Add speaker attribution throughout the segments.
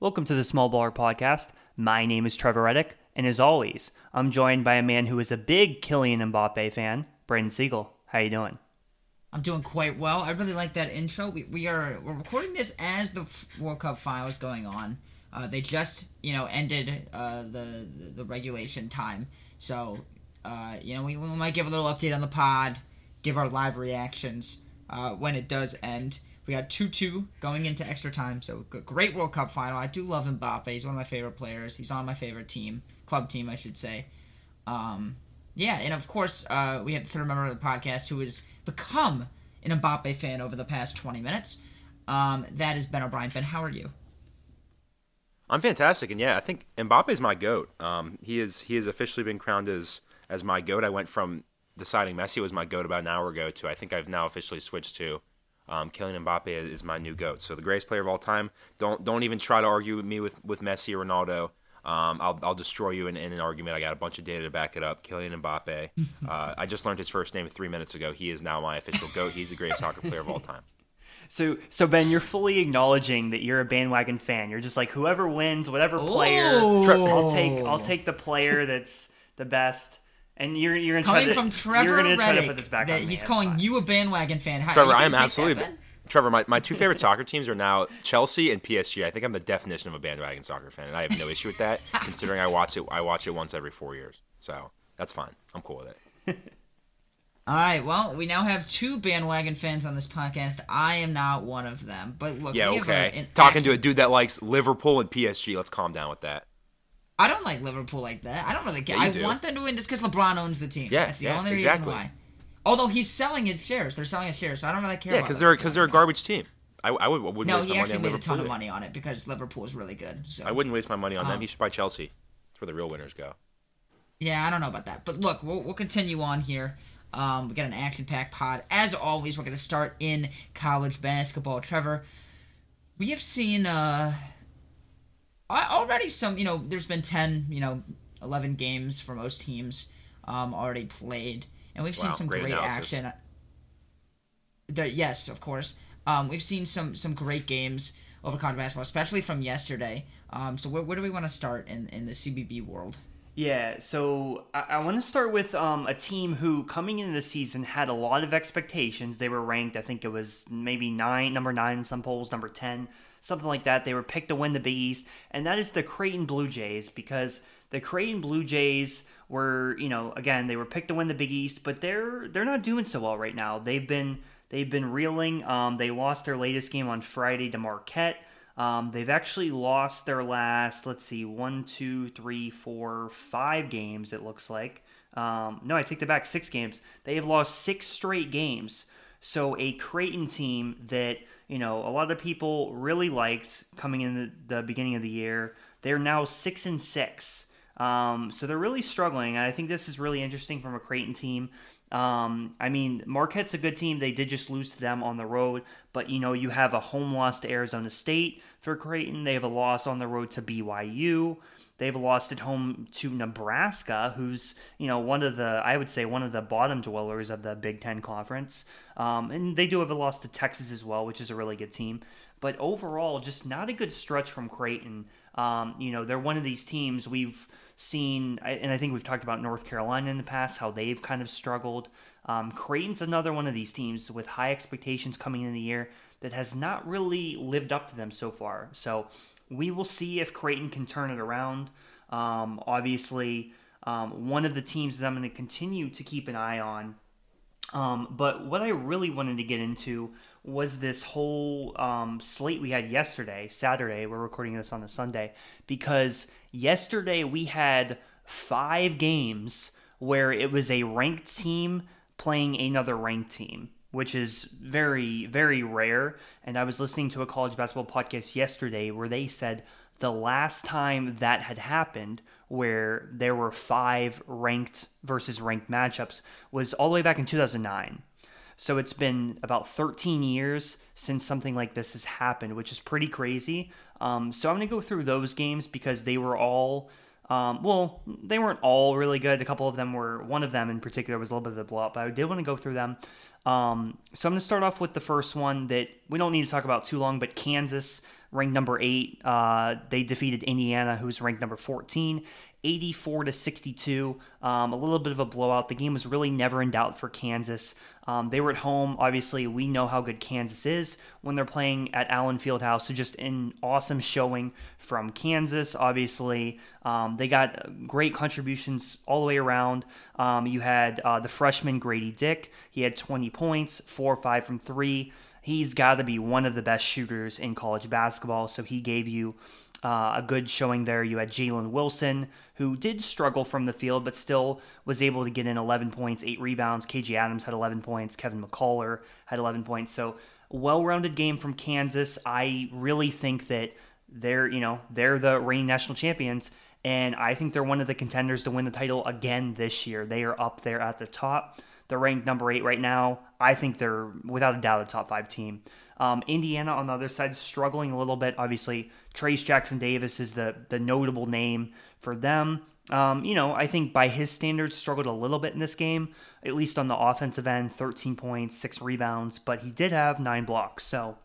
Speaker 1: Welcome to the Small Baller Podcast. My name is Trevor Reddick, and as always, I'm joined by a man who is a big Kylian Mbappe fan, Brandon Siegel. How you doing?
Speaker 2: I'm doing quite well. I really like that intro. We, we are we're recording this as the World Cup final is going on. Uh, they just you know ended uh, the the regulation time, so uh, you know we, we might give a little update on the pod, give our live reactions uh, when it does end. We got 2 2 going into extra time, so great World Cup final. I do love Mbappe. He's one of my favorite players. He's on my favorite team, club team, I should say. Um, yeah, and of course, uh, we have the third member of the podcast who has become an Mbappe fan over the past 20 minutes. Um, that is Ben O'Brien. Ben, how are you?
Speaker 3: I'm fantastic, and yeah, I think Mbappe is my goat. Um, he is he has officially been crowned as as my goat. I went from deciding Messi was my goat about an hour ago to I think I've now officially switched to um, Kylian Mbappe is my new goat. So the greatest player of all time. Don't don't even try to argue with me with, with Messi or Ronaldo. Um, I'll, I'll destroy you in, in, an argument. I got a bunch of data to back it up. Kylian Mbappe. Uh, I just learned his first name three minutes ago. He is now my official goat. He's the greatest soccer player of all time.
Speaker 1: So, so Ben, you're fully acknowledging that you're a bandwagon fan. You're just like whoever wins, whatever player, Ooh. I'll take. I'll take the player that's the best. And you're you're gonna
Speaker 2: coming
Speaker 1: try to,
Speaker 2: from Trevor
Speaker 1: you're
Speaker 2: gonna
Speaker 1: try to put this back
Speaker 2: that
Speaker 1: on
Speaker 2: He's calling you a bandwagon fan. How,
Speaker 3: Trevor, I am absolutely. Trevor, my, my two favorite soccer teams are now Chelsea and PSG. I think I'm the definition of a bandwagon soccer fan, and I have no issue with that, considering I watch it. I watch it once every four years, so that's fine. I'm cool with it.
Speaker 2: All right. Well, we now have two bandwagon fans on this podcast. I am not one of them, but look.
Speaker 3: Yeah. okay. A, Talking to a dude that likes Liverpool and PSG. Let's calm down with that.
Speaker 2: I don't like Liverpool like that. I don't really care. Yeah, I do. want them to win just because LeBron owns the team.
Speaker 3: Yeah,
Speaker 2: that's the
Speaker 3: yeah,
Speaker 2: only
Speaker 3: exactly.
Speaker 2: reason why. Although he's selling his shares, they're selling his shares, so I don't really care.
Speaker 3: Yeah, because they're because they're a garbage team. I, I would wouldn't
Speaker 2: no,
Speaker 3: waste
Speaker 2: he actually
Speaker 3: money
Speaker 2: made a ton of money on it because Liverpool is really good. So
Speaker 3: I wouldn't waste my money on them. He should buy Chelsea. That's where the real winners go.
Speaker 2: Yeah, I don't know about that, but look, we'll, we'll continue on here. Um, we got an action-packed pod. As always, we're going to start in college basketball. Trevor, we have seen uh, already some. You know, there's been ten, you know, eleven games for most teams um, already played, and we've
Speaker 3: wow,
Speaker 2: seen some
Speaker 3: great,
Speaker 2: great action. yes, of course. Um, we've seen some some great games over college basketball, especially from yesterday. Um, so where, where do we want to start in, in the CBB world?
Speaker 1: Yeah, so I, I want to start with um, a team who, coming into the season, had a lot of expectations. They were ranked, I think it was maybe nine, number nine in some polls, number ten, something like that. They were picked to win the Big East, and that is the Creighton Blue Jays because the Creighton Blue Jays were, you know, again they were picked to win the Big East, but they're they're not doing so well right now. They've been they've been reeling. Um, they lost their latest game on Friday to Marquette. Um, they've actually lost their last, let's see, one, two, three, four, five games, it looks like. Um, no, I take that back, six games. They have lost six straight games. So a Creighton team that, you know, a lot of people really liked coming in the, the beginning of the year, they're now six and six. Um, so they're really struggling. I think this is really interesting from a Creighton team. Um, I mean, Marquette's a good team. They did just lose to them on the road, but you know, you have a home loss to Arizona State for Creighton. They have a loss on the road to BYU. They have lost at home to Nebraska, who's you know one of the I would say one of the bottom dwellers of the Big Ten Conference. Um, and they do have a loss to Texas as well, which is a really good team. But overall, just not a good stretch from Creighton. Um, you know, they're one of these teams we've seen, and I think we've talked about North Carolina in the past, how they've kind of struggled. Um, Creighton's another one of these teams with high expectations coming in the year that has not really lived up to them so far. So we will see if Creighton can turn it around. Um, obviously, um, one of the teams that I'm going to continue to keep an eye on. Um, but what I really wanted to get into was this whole um, slate we had yesterday, Saturday. We're recording this on a Sunday because yesterday we had five games where it was a ranked team playing another ranked team, which is very, very rare. And I was listening to a college basketball podcast yesterday where they said the last time that had happened, where there were five ranked versus ranked matchups, was all the way back in 2009. So it's been about 13 years since something like this has happened, which is pretty crazy. Um, so I'm going to go through those games because they were all, um, well, they weren't all really good. A couple of them were, one of them in particular was a little bit of a blowout, but I did want to go through them. Um, so I'm going to start off with the first one that we don't need to talk about too long, but Kansas ranked number eight. Uh, they defeated Indiana, who's ranked number 14. 84 to 62. Um, a little bit of a blowout. The game was really never in doubt for Kansas. Um, they were at home. Obviously, we know how good Kansas is when they're playing at Allen Fieldhouse. So just an awesome showing from Kansas. Obviously, um, they got great contributions all the way around. Um, you had uh, the freshman Grady Dick. He had 20 points, four or five from three. He's got to be one of the best shooters in college basketball. So he gave you uh, a good showing there. You had Jalen Wilson, who did struggle from the field, but still was able to get in 11 points, eight rebounds. KJ Adams had 11 points. Kevin McCullar had 11 points. So well-rounded game from Kansas. I really think that they're, you know, they're the reigning national champions, and I think they're one of the contenders to win the title again this year. They are up there at the top. They're ranked number eight right now. I think they're without a doubt a top five team. Um, Indiana on the other side struggling a little bit. Obviously, Trayce Jackson Davis is the the notable name for them. Um, you know, I think by his standards, struggled a little bit in this game, at least on the offensive end 13 points, six rebounds, but he did have nine blocks. So,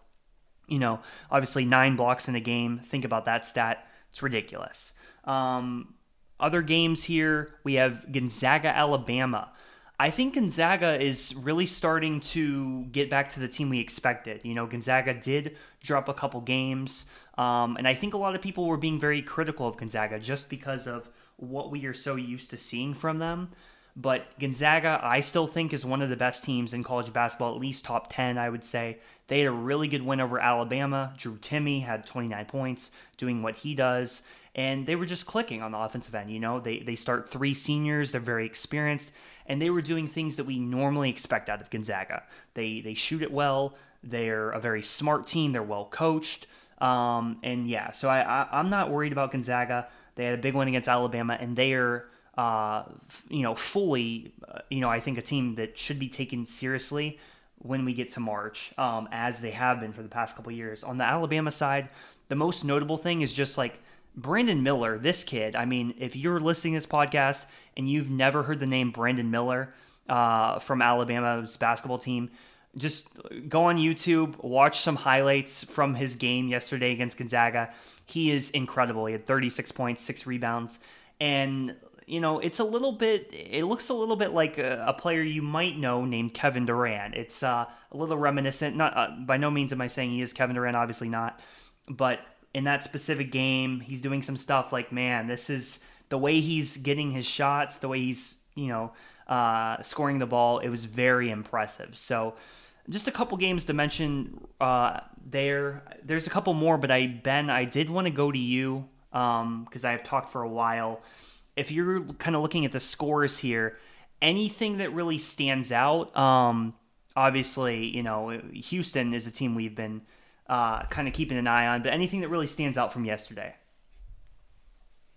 Speaker 1: you know, obviously nine blocks in a game. Think about that stat. It's ridiculous. Um, other games here, we have Gonzaga, Alabama. I think Gonzaga is really starting to get back to the team we expected. You know, Gonzaga did drop a couple games, um, and I think a lot of people were being very critical of Gonzaga just because of what we are so used to seeing from them. But Gonzaga, I still think, is one of the best teams in college basketball, at least top 10, I would say. They had a really good win over Alabama. Drew Timme had 29 points, doing what he does and they were just clicking on the offensive end. You know, they they start three seniors, they're very experienced, and they were doing things that we normally expect out of Gonzaga. They they shoot it well. They're a very smart team. They're well coached. Um, and yeah, so I, I am not worried about Gonzaga. They had a big win against Alabama, and they are uh, you know fully uh, you know I think a team that should be taken seriously when we get to March, um, as they have been for the past couple years. On the Alabama side, the most notable thing is just like Brandon Miller, this kid, I mean, if you're listening to this podcast and you've never heard the name Brandon Miller uh, from Alabama's basketball team, just go on YouTube, watch some highlights from his game yesterday against Gonzaga. He is incredible. He had 36 points, six rebounds. And, you know, it's a little bit, it looks a little bit like a, a player you might know named Kevin Durant. It's uh, a little reminiscent. Not uh, By no means am I saying he is Kevin Durant, obviously not. But in that specific game. He's doing some stuff like, man, this is the way he's getting his shots, the way he's, you know, uh, scoring the ball. It was very impressive. So, just a couple games to mention uh, there. There's a couple more, but I Ben, I did want to go to you because um, I've talked for a while. If you're kind of looking at the scores here, anything that really stands out? Um, obviously, you know, Houston is a team we've been uh, kind of keeping an eye on. But anything that really stands out from yesterday?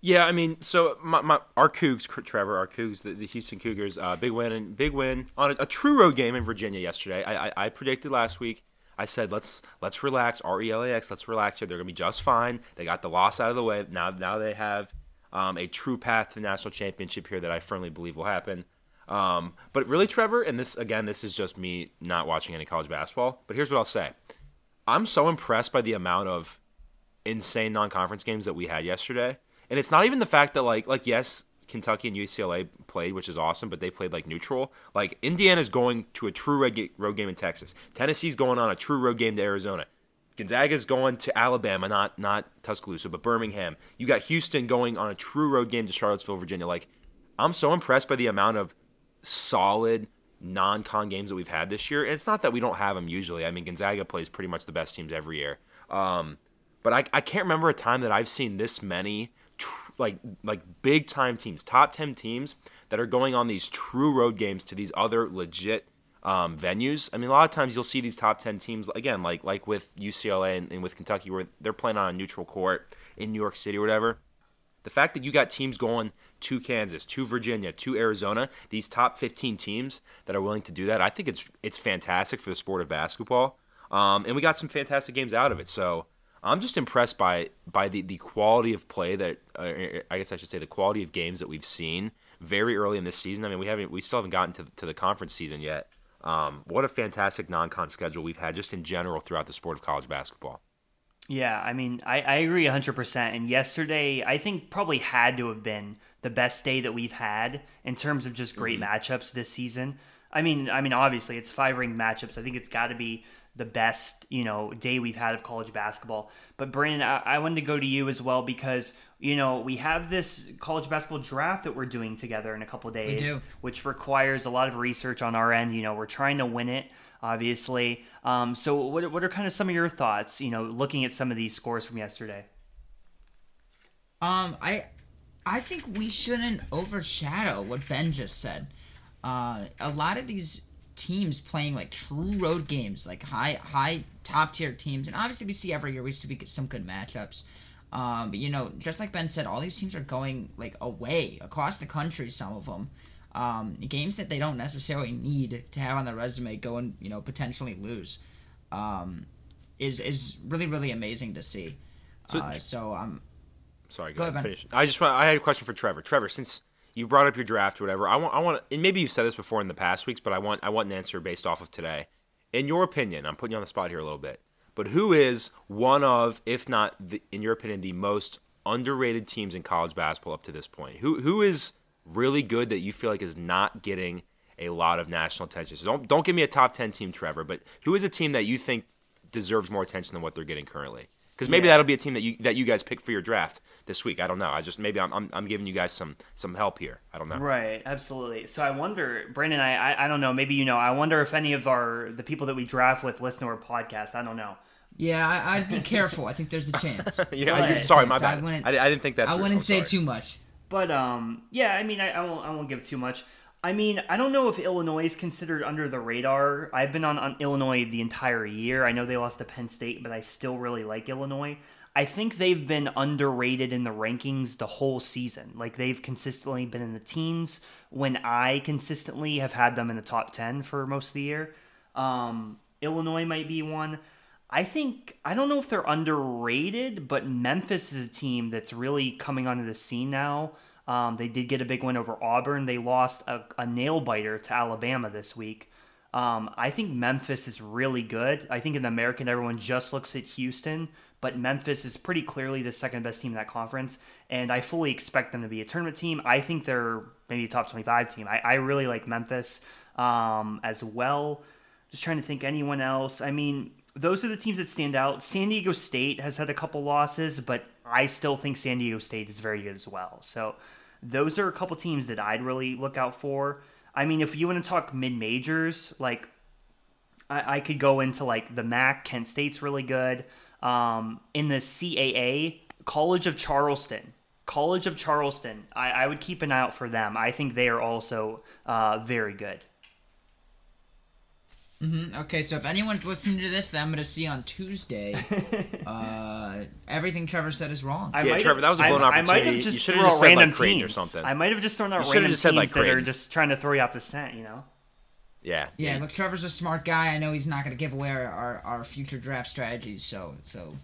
Speaker 3: Yeah, I mean, so my, my our Cougs, Trevor, our Cougs, the, the Houston Cougars, uh, big win and big win on a, a, true road game in Virginia yesterday. I, I, I predicted last week. I said let's let's relax, R E L A X, let's relax here. They're gonna be just fine. They got the loss out of the way. Now now they have um, a true path to the national championship here that I firmly believe will happen. Um, but really, Trevor, and this again, this is just me not watching any college basketball. But here's what I'll say: I'm so impressed by the amount of insane non-conference games that we had yesterday. And it's not even the fact that like like yes, Kentucky and UCLA played, which is awesome, but they played like neutral. Like Indiana's going to a true road game in Texas. Tennessee's going on a true road game to Arizona. Gonzaga's going to Alabama, not not Tuscaloosa, but Birmingham. You got Houston going on a true road game to Charlottesville, Virginia. Like I'm so impressed by the amount of solid non-con games that we've had this year. And it's not that we don't have them usually. I mean, Gonzaga plays pretty much the best teams every year. Um, but I, I can't remember a time that I've seen this many tr- like like big time teams, top ten teams that are going on these true road games to these other legit um, venues. I mean, a lot of times you'll see these top ten teams again, like like with UCLA and, and with Kentucky, where they're playing on a neutral court in New York City or whatever. The fact that you got teams going to Kansas, to Virginia, to Arizona, these top 15 teams that are willing to do that, I think it's it's fantastic for the sport of basketball. Um, and we got some fantastic games out of it. So I'm just impressed by by the, the quality of play that uh, I guess I should say the quality of games that we've seen very early in this season. I mean, we haven't we still haven't gotten to, to the conference season yet. Um, what a fantastic non-con schedule we've had just in general throughout the sport of college basketball.
Speaker 1: Yeah, I mean, I, I agree 100%. And yesterday, I think probably had to have been the best day that we've had in terms of just great mm-hmm. matchups this season. I mean, I mean, obviously, it's five ring matchups. I think it's got to be the best, you know, day we've had of college basketball. But Brandon, I, I wanted to go to you as well because you know we have this college basketball draft that we're doing together in a couple days, which requires a lot of research on our end. You know, we're trying to win it obviously. Um, so, what, what are kind of some of your thoughts? You know, looking at some of these scores from yesterday.
Speaker 2: Um, I, I think we shouldn't overshadow what Ben just said. Uh, a lot of these teams playing like true road games, like high, high top tier teams, and obviously we see every year we see some good matchups. Um, but you know, just like Ben said, all these teams are going like away across the country. Some of them, um, games that they don't necessarily need to have on their resume go and you know potentially lose um, is is really really amazing to see. So, uh, so um,
Speaker 3: sorry, go, go ahead. Finish. I just want, I had a question for Trevor. Trevor, since you brought up your draft or whatever, I want I want and maybe you've said this before in the past weeks, but I want I want an answer based off of today. In your opinion, I'm putting you on the spot here a little bit, but who is one of, if not, the, in your opinion, the most underrated teams in college basketball up to this point? Who who is really good that you feel like is not getting a lot of national attention? So don't don't give me a top ten team, Trevor, but who is a team that you think deserves more attention than what they're getting currently? Because maybe yeah. that'll be a team that you that you guys pick for your draft this week. I don't know. I just maybe I'm, I'm, I'm giving you guys some some help here. I don't know.
Speaker 1: Right, absolutely. So I wonder, Brandon. I, I I don't know. Maybe you know. I wonder if any of our the people that we draft with listen to our podcast. I don't know.
Speaker 2: Yeah, I, would be careful. I think there's a chance.
Speaker 3: yeah, sorry, my bad. I, I, I, didn't think that.
Speaker 2: I
Speaker 3: through.
Speaker 2: wouldn't say too much.
Speaker 1: But um, yeah, I mean, I, I won't I won't give too much. I mean, I don't know if Illinois is considered under the radar. I've been on, on Illinois the entire year. I know they lost to Penn State, but I still really like Illinois. I think they've been underrated in the rankings the whole season. Like they've consistently been in the teens when I consistently have had them in the top 10 for most of the year. Um, Illinois might be one. I think I don't know if they're underrated, but Memphis is a team that's really coming onto the scene now. Um, they did get a big win over Auburn. They lost a, a nail biter to Alabama this week. Um, I think Memphis is really good. I think in the American, everyone just looks at Houston, but Memphis is pretty clearly the second best team in that conference, and I fully expect them to be a tournament team. I think they're maybe a top 25 team. I, I really like Memphis um, as well. Just trying to think anyone else. I mean, those are the teams that stand out. San Diego State has had a couple losses, but I still think San Diego State is very good as well. So those are a couple teams that I'd really look out for. I mean, if you want to talk mid majors, like I, I, could go into like the MAC. Kent State's really good. Um, in the CAA, College of Charleston. College of Charleston. I, I, would keep an eye out for them. I think they are also uh, very good.
Speaker 2: Mm-hmm. Okay, so if anyone's listening to this that I'm going to see on Tuesday, uh, everything Trevor said is wrong.
Speaker 3: I yeah, Trevor, that was a blown I, opportunity. I might have just thrown out random like teams or something.
Speaker 1: I might have just thrown out random just teams like that are just trying to throw you off the scent. You know.
Speaker 3: Yeah.
Speaker 2: Yeah. Look, Trevor's a smart guy. I know he's not going to give away our, our, our, future draft strategies, so so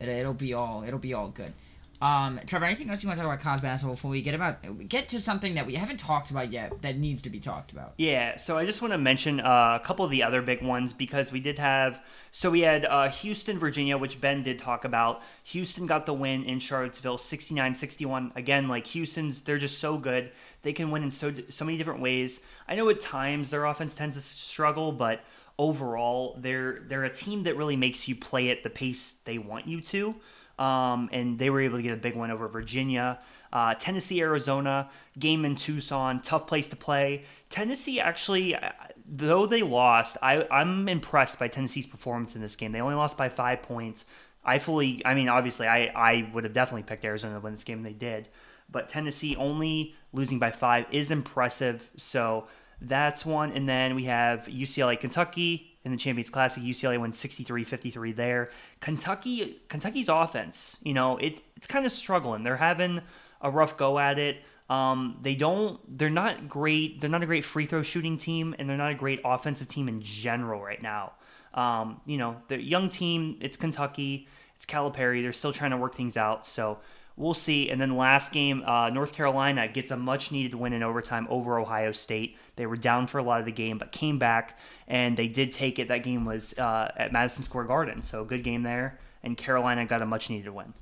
Speaker 2: it, it'll be all it'll be all good. Um, Trevor, anything else you want to talk about college basketball before we get about get to something that we haven't talked about yet that needs to be talked about?
Speaker 1: Yeah, so I just want to mention uh, a couple of the other big ones because we did have so we had uh, Houston, Virginia, which Ben did talk about. Houston got the win in Charlottesville, 69-61. Again, like Houston's, they're just so good. They can win in so so many different ways. I know at times their offense tends to struggle, but overall, they're they're a team that really makes you play at the pace they want you to um, and they were able to get a big win over Virginia. Uh, Tennessee, Arizona, game in Tucson, tough place to play. Tennessee actually, uh, though they lost, I, I'm impressed by Tennessee's performance in this game. They only lost by five points. I fully, I mean, obviously, I, I would have definitely picked Arizona to win this game, they did. But Tennessee only losing by five is impressive. So that's one. And then we have UCLA, Kentucky in the Champions Classic. UCLA won 63-53 there. Kentucky Kentucky's offense, you know, it it's kind of struggling. They're having a rough go at it. Um, they don't they're not great they're not a great free throw shooting team and they're not a great offensive team in general right now. Um, you know, the young team, it's Kentucky, it's Calipari, they're still trying to work things out. So We'll see. And then last game, uh, North Carolina gets a much needed win in overtime over Ohio State. They were down for a lot of the game, but came back and they did take it. That game was uh, at Madison Square Garden, so good game there. and Carolina got a much needed win.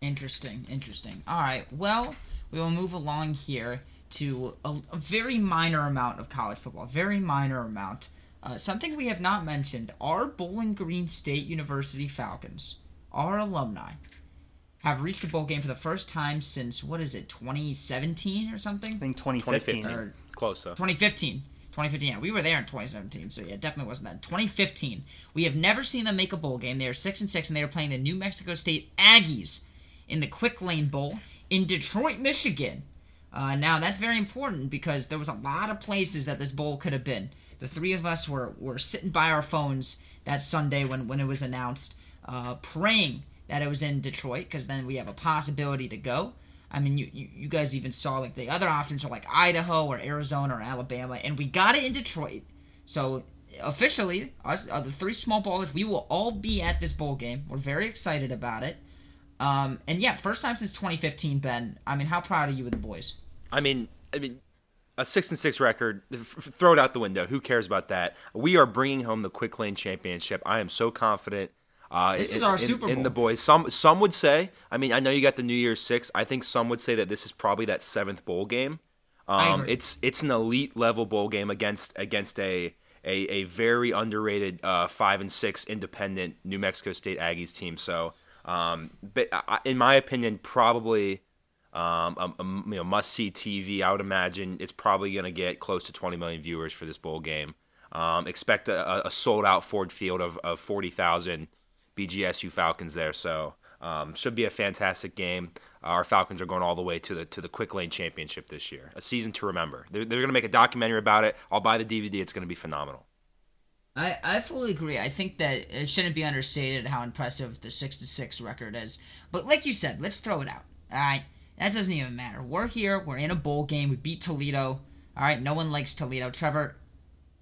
Speaker 2: Interesting, interesting. All right, well, we will move along here to a, a very minor amount of college football, very minor amount. Uh, something we have not mentioned: our Bowling Green State University Falcons, our alumni, have reached a bowl game for the first time since what is it, 2017 or something?
Speaker 1: I think 2015.
Speaker 3: 2015.
Speaker 2: Or
Speaker 3: Close though.
Speaker 2: 2015. 2015, yeah, we were there in 2017, so yeah, definitely wasn't that. 2015, we have never seen them make a bowl game. They are six and six, and they are playing the New Mexico State Aggies in the Quick Lane Bowl in Detroit, Michigan. Uh, now that's very important because there was a lot of places that this bowl could have been. The three of us were, were sitting by our phones that Sunday when, when it was announced, uh, praying that it was in Detroit because then we have a possibility to go. I mean, you, you, you guys even saw like the other options are like Idaho or Arizona or Alabama, and we got it in Detroit. So officially, us uh, the three small ballers, we will all be at this bowl game. We're very excited about it. Um, and yeah, first time since 2015, Ben. I mean, how proud are you of the boys?
Speaker 3: I mean, I mean, a six and six record, throw it out the window. Who cares about that? We are bringing home the Quick Lane Championship. I am so confident. Uh,
Speaker 2: This
Speaker 3: in-
Speaker 2: is our
Speaker 3: in-
Speaker 2: Super
Speaker 3: in the boys. Some some would say. I mean, I know you got the New Year's Six. I think some would say that this is probably that seventh bowl game. Um, it's it's an elite level bowl game against against a a, a very underrated uh, five and six independent New Mexico State Aggies team. So, um, but I, in my opinion, probably um, a, a, you know must see TV. I would imagine it's probably going to get close to 20 million viewers for this bowl game. Um, expect a, a sold out Ford Field of, of 40,000 BGSU Falcons there. So um, should be a fantastic game. Our Falcons are going all the way to the to the Quick Lane Championship this year. A season to remember. They're, they're going to make a documentary about it. I'll buy the DVD. It's going to be phenomenal.
Speaker 2: I, I fully agree. I think that it shouldn't be understated how impressive the six to six record is. But like you said, let's throw it out. All right, that doesn't even matter. We're here. We're in a bowl game. We beat Toledo. All right, no one likes Toledo. Trevor,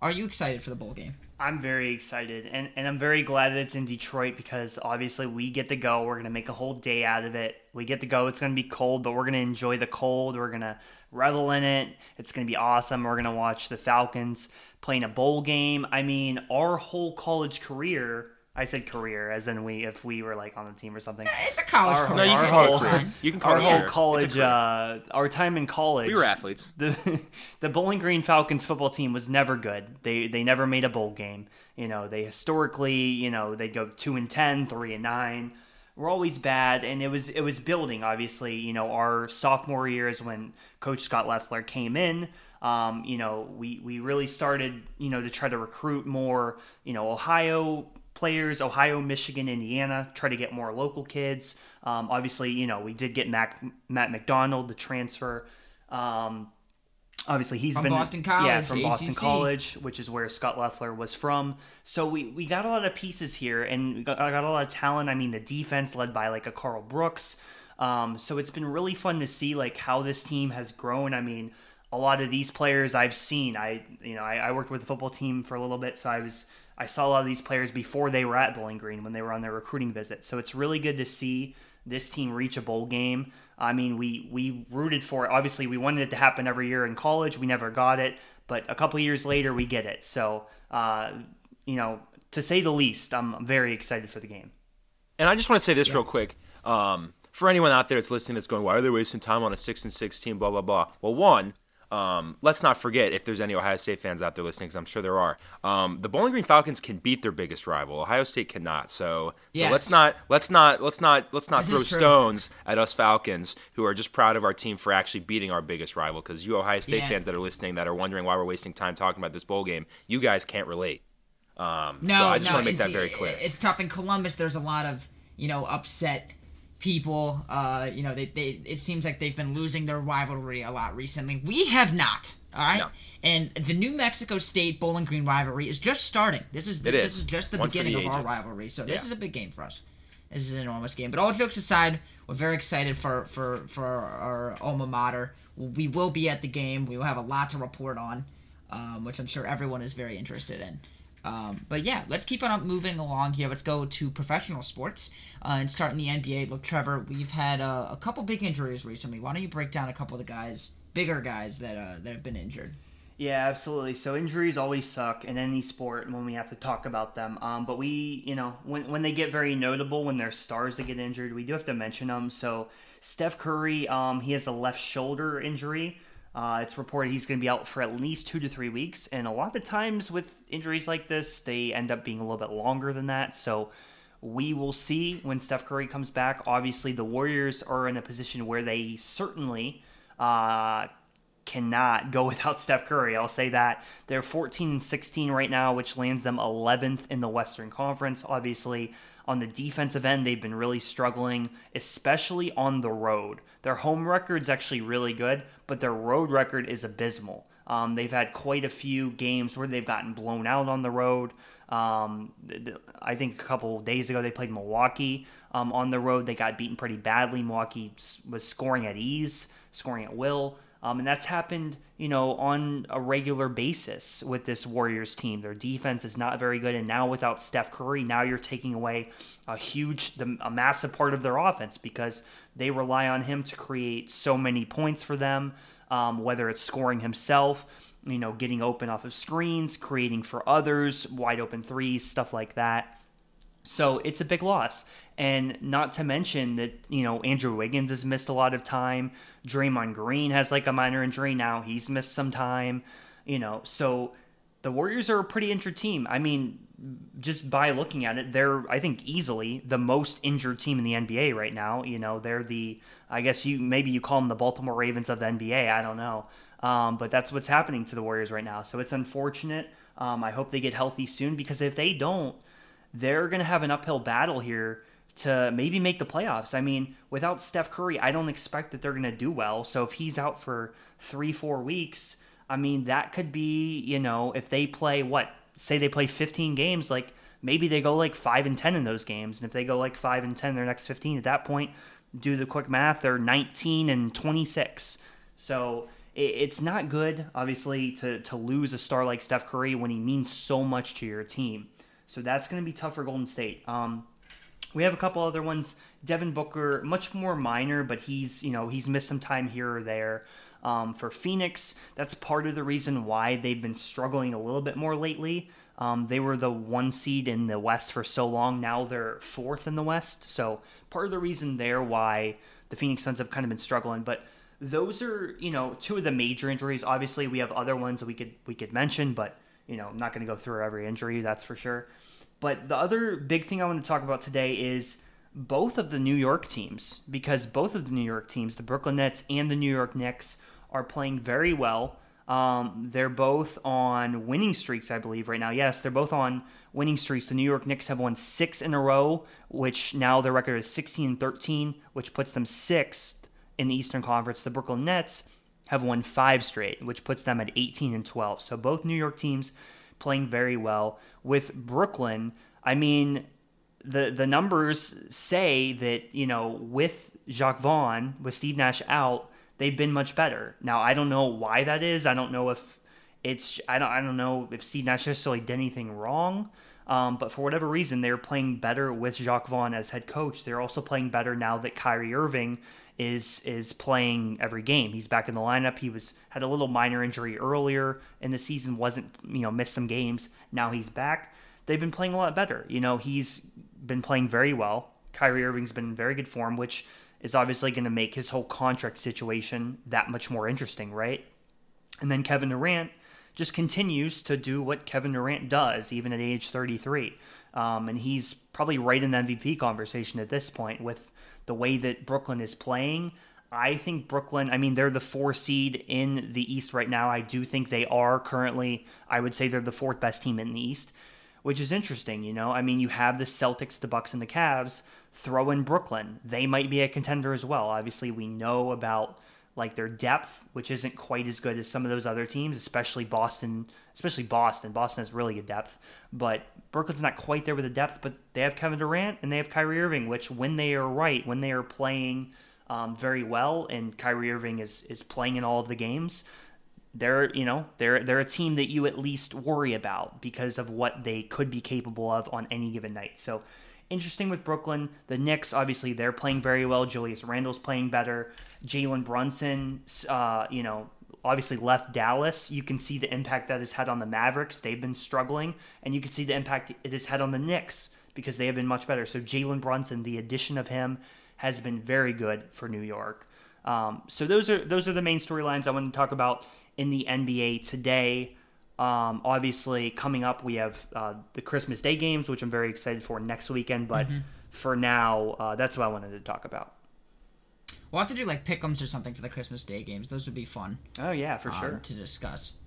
Speaker 2: are you excited for the bowl game?
Speaker 1: I'm very excited, and, and I'm very glad that it's in Detroit because obviously we get to go. We're gonna make a whole day out of it. We get to go. It's gonna be cold, but we're gonna enjoy the cold. We're gonna revel in it. It's gonna be awesome. We're gonna watch the Falcons playing a bowl game. I mean, our whole college career. I said career, as in we if we were like on the team or something.
Speaker 2: It's a college
Speaker 1: Our-
Speaker 2: career.
Speaker 1: no, you
Speaker 2: Our
Speaker 1: can
Speaker 2: whole-
Speaker 1: call
Speaker 2: it's
Speaker 1: it
Speaker 2: fine.
Speaker 3: You can call
Speaker 1: Our
Speaker 3: it
Speaker 1: whole
Speaker 3: career.
Speaker 1: College,
Speaker 3: career.
Speaker 1: uh, our time in college.
Speaker 3: we were athletes.
Speaker 1: the the Bowling Green Falcons football team was never good. They they never made a bowl game. You know, they historically, you know, they go 2 and 10, 3 and 9. We're always bad and it was it was building obviously, you know, our sophomore year is when coach Scot Loeffler came in. Um, you know, we we really started, you know, to try to recruit more, you know, Ohio players, Ohio, Michigan, Indiana, try to get more local kids. Um, obviously, you know, we did get Mac, Matt McDonald, the transfer. Um, obviously he's
Speaker 2: From
Speaker 1: been
Speaker 2: Boston College,
Speaker 1: yeah from Boston College, which is where Scot Loeffler was from. So we we got a lot of pieces here, and we got, I got a lot of talent. I mean, the defense led by like a Karl Brooks. Um, so it's been really fun to see like how this team has grown. I mean, a lot of these players I've seen. I you know I, I worked with the football team for a little bit, so I was I saw a lot of these players before they were at Bowling Green when they were on their recruiting visit. So it's really good to see this team reach a bowl game. I mean, we we rooted for it. Obviously, we wanted it to happen every year in college. We never got it, but a couple years later, we get it. So, uh, you know, to say the least, I'm, I'm very excited for the game.
Speaker 3: And I just want to say this real quick. Um, for anyone out there that's listening that's going, why are they wasting time on a 6 and 6 team, blah, blah, blah. Well, one, um, let's not forget, if there's any Ohio State fans out there listening, because I'm sure there are, um, the Bowling Green Falcons can beat their biggest rival. Ohio State cannot. So, so let's not let's not let's not let's not
Speaker 2: This
Speaker 3: throw stones at us Falcons who are just proud of our team for actually beating our biggest rival. Because you Ohio State
Speaker 2: Yeah.
Speaker 3: fans that are listening that are wondering why we're wasting time talking about this bowl game, you guys can't relate. Um,
Speaker 2: No,
Speaker 3: so I just
Speaker 2: no,
Speaker 3: want to make that very clear.
Speaker 2: It's tough in Columbus. There's a lot of you know upset people. Uh, you know, they, they it seems like they've been losing their rivalry a lot recently. We have not. All right,
Speaker 3: No.
Speaker 2: and the New Mexico State Bowling Green rivalry is just starting. This is the,
Speaker 3: It
Speaker 2: this
Speaker 3: is.
Speaker 2: is just the
Speaker 3: One for the
Speaker 2: beginning of our rivalry. So this
Speaker 3: Yeah.
Speaker 2: is a big game for us. This is an enormous game. But all jokes aside, we're very excited for for for our alma mater. We will be at the game. We will have a lot to report on, um, which I'm sure everyone is very interested in. Um, but yeah, let's keep on moving along here. Let's go to professional sports uh, and start in the NBA. Look, Trevor, we've had uh, a couple big injuries recently. Why don't you break down a couple of the guys, bigger guys that uh, that have been injured?
Speaker 1: Yeah, absolutely. So injuries always suck in any sport when we have to talk about them. Um, but we, you know, when when they get very notable, when they're stars that get injured, we do have to mention them. So Steph Curry, um, he has a left shoulder injury. Uh, it's reported he's going to be out for at least two to three weeks, and a lot of times with injuries like this, they end up being a little bit longer than that. So we will see when Steph Curry comes back. Obviously, the Warriors are in a position where they certainly uh, cannot go without Steph Curry. I'll say that. They're 14 and 16 right now, which lands them 11th in the Western Conference. Obviously, on the defensive end, they've been really struggling, especially on the road. Their home record's actually really good, but their road record is abysmal. Um, they've had quite a few games where they've gotten blown out on the road. Um, I think a couple days ago they played Milwaukee um, on the road. They got beaten pretty badly. Milwaukee was scoring at ease, scoring at will. Um, and that's happened, you know, on a regular basis with this Warriors team. Their defense is not very good, and now without Steph Curry, now you're taking away a huge, a massive part of their offense because they rely on him to create so many points for them. Um, whether it's scoring himself, you know, getting open off of screens, creating for others, wide open threes, stuff like that. So it's a big loss. And not to mention that, you know, Andrew Wiggins has missed a lot of time. Draymond Green has like a minor injury now. He's missed some time, you know. So the Warriors are a pretty injured team. I mean, just by looking at it, they're I think easily the most injured team in the NBA right now. You know, they're the I guess you maybe you call them the Baltimore Ravens of the NBA. I don't know, um, but that's what's happening to the Warriors right now. So it's unfortunate. Um, I hope they get healthy soon because if they don't, they're going to have an uphill battle here to maybe make the playoffs. I mean, without Steph Curry, I don't expect that they're going to do well. So if he's out for three, four weeks, I mean, that could be, you know, if they play what, say they play 15 games, like maybe they go like 5 and 10 in those games. And if they go like 5 and 10 their next 15, at that point, do the quick math, they're 19 and 26. So it's not good, obviously, to, to lose a star like Steph Curry when he means so much to your team. So that's going to be tough for Golden State. Um, we have a couple other ones. Devin Booker, much more minor, but he's you know he's missed some time here or there. Um, for Phoenix, that's part of the reason why they've been struggling a little bit more lately. Um, they were the one seed in the West for so long. Now they're fourth in the West. So part of the reason there why the Phoenix Suns have kind of been struggling. But those are you know two of the major injuries. Obviously, we have other ones we could we could mention, but you know I'm not going to go through every injury. That's for sure. But the other big thing I want to talk about today is both of the New York teams, because both of the New York teams, the Brooklyn Nets and the New York Knicks, are playing very well. Um, they're both on winning streaks, I believe, right now. Yes, they're both on winning streaks. The New York Knicks have won six in a row, which now their record is 16 13, which puts them sixth in the Eastern Conference. The Brooklyn Nets have won five straight, which puts them at 18 and 12. So both New York teams playing very well. With Brooklyn, I mean, the the numbers say that you know with Jacque Vaughn, with Steve Nash out, they've been much better. Now I don't know why that is. I don't know if it's I don't I don't know if Steve Nash necessarily did anything wrong. Um, but for whatever reason, they're playing better with Jacque Vaughn as head coach. They're also playing better now that Kyrie Irving is is playing every game. He's back in the lineup. He was had a little minor injury earlier in the season, wasn't you know missed some games. Now he's back. They've been playing a lot better. You know he's been playing very well. Kyrie Irving's been in very good form, which is obviously going to make his whole contract situation that much more interesting, right? And then Kevin Durant just continues to do what Kevin Durant does, even at age 33. Um, and he's probably right in the MVP conversation at this point with the way that Brooklyn is playing. I think Brooklyn, I mean, they're the four seed in the East right now. I do think they are currently, I would say they're the fourth best team in the East, which is interesting, you know? I mean, you have the Celtics, the Bucks, and the Cavs. Throw in Brooklyn. They might be a contender as well. Obviously, we know about like their depth, which isn't quite as good as some of those other teams, especially Boston. Especially Boston. Boston has really good depth, but Brooklyn's not quite there with the depth. But they have Kevin Durant and they have Kyrie Irving, which when they are right, when they are playing um, very well, and Kyrie Irving is is playing in all of the games, they're you know they're they're a team that you at least worry about because of what they could be capable of on any given night. So interesting with Brooklyn. The Knicks, obviously, they're playing very well. Julius Randle's playing better. Jalen Brunson, uh, you know, obviously left Dallas. You can see the impact that has had on the Mavericks. They've been struggling, and you can see the impact it has had on the Knicks because they have been much better. So Jalen Brunson, the addition of him, has been very good for New York. Um, so those are those are the main storylines I want to talk about in the NBA today. Um, obviously, coming up, we have uh, the Christmas Day games, which I'm very excited for next weekend. But mm-hmm. for now, uh, that's what I wanted to talk about.
Speaker 2: We'll have to do like pickums or something for the Christmas Day games. Those would be fun.
Speaker 1: Oh yeah, for
Speaker 2: um,
Speaker 1: sure
Speaker 2: to discuss.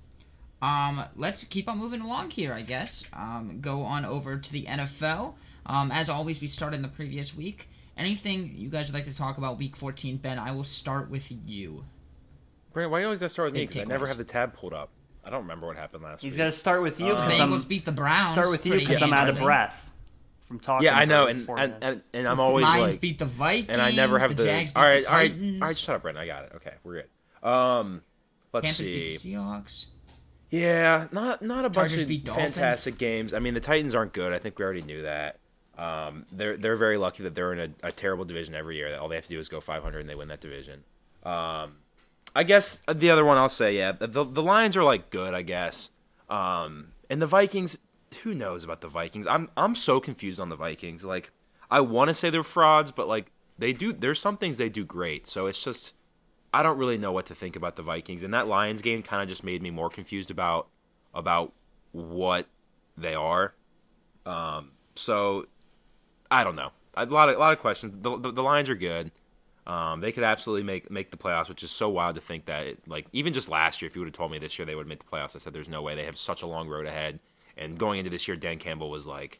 Speaker 2: Um, let's keep on moving along here, I guess. Um, go on over to the NFL. Um, as always, we started in the previous week. Anything you guys would like to talk about Week 14, Ben? I will start with you.
Speaker 3: Brent, why are you always gonna start with me? Because I never have the tab pulled up. I don't remember what happened last
Speaker 1: He's
Speaker 3: week.
Speaker 1: He's gonna start with you because
Speaker 2: uh, the Bengals beat the Browns.
Speaker 1: Start with you because I'm out of breath from talking.
Speaker 3: Yeah, I know, and and, and, and I'm always
Speaker 2: Lions
Speaker 3: like,
Speaker 2: beat the Vikings.
Speaker 3: And I never have
Speaker 2: the,
Speaker 3: the.
Speaker 2: Jags
Speaker 3: all right,
Speaker 2: the
Speaker 3: all right,
Speaker 2: Titans.
Speaker 3: all right. Shut up, Brent. I got it. Okay, we're good. Um, let's
Speaker 2: Panthers
Speaker 3: see.
Speaker 2: beat the Seahawks.
Speaker 3: Yeah, not not a bunch
Speaker 2: Chargers
Speaker 3: of fantastic games. I mean, the Titans aren't good. I think we already knew that. Um, they're they're very lucky that they're in a, a terrible division every year. That all they have to do is go 500 and they win that division. Um, I guess the other one I'll say, yeah, the the Lions are like good, I guess. Um, and the Vikings, who knows about the Vikings? I'm I'm so confused on the Vikings. Like, I want to say they're frauds, but like they do. There's some things they do great. So it's just I don't really know what to think about the Vikings. And that Lions game kind of just made me more confused about about what they are. Um, so I don't know. A lot of a lot of questions. The, the, the Lions are good. Um, they could absolutely make make the playoffs, which is so wild to think that. It, like even just last year, if you would have told me this year they would make the playoffs, I said there's no way. They have such a long road ahead. And going into this year, Dan Campbell was like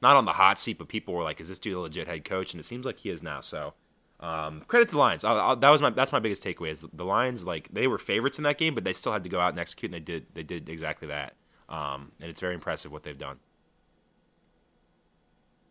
Speaker 3: not on the hot seat, but people were like, "Is this dude a legit head coach?" And it seems like he is now. So um, credit to the Lions. I'll, I'll, that was my that's my biggest takeaway. Is the Lions like they were favorites in that game, but they still had to go out and execute, and they did they did exactly that. Um, and it's very impressive what they've done.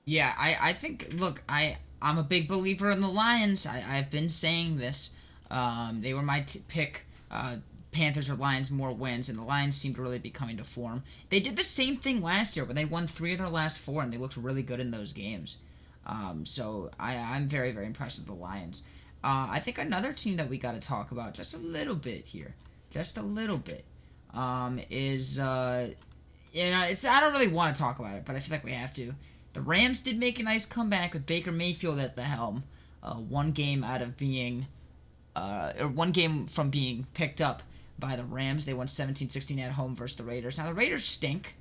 Speaker 2: Yeah, I, I think look, I I'm a big believer in the Lions. I I've been saying this. Um, they were my t- pick. Uh, Panthers or Lions more wins, and the Lions seem to really be coming to form. They did the same thing last year when they won three of their last four, and they looked really good in those games. Um, so I, I'm very, very impressed with the Lions. Uh, I think another team that we got to talk about just a little bit here, just a little bit, um, is uh, you know it's I don't really want to talk about it, but I feel like we have to. The Rams did make a nice comeback with Baker Mayfield at the helm. Uh, one game out of being, uh, or one game from being picked up by the Rams. They won 17-16 at home versus the Raiders. Now the Raiders stink.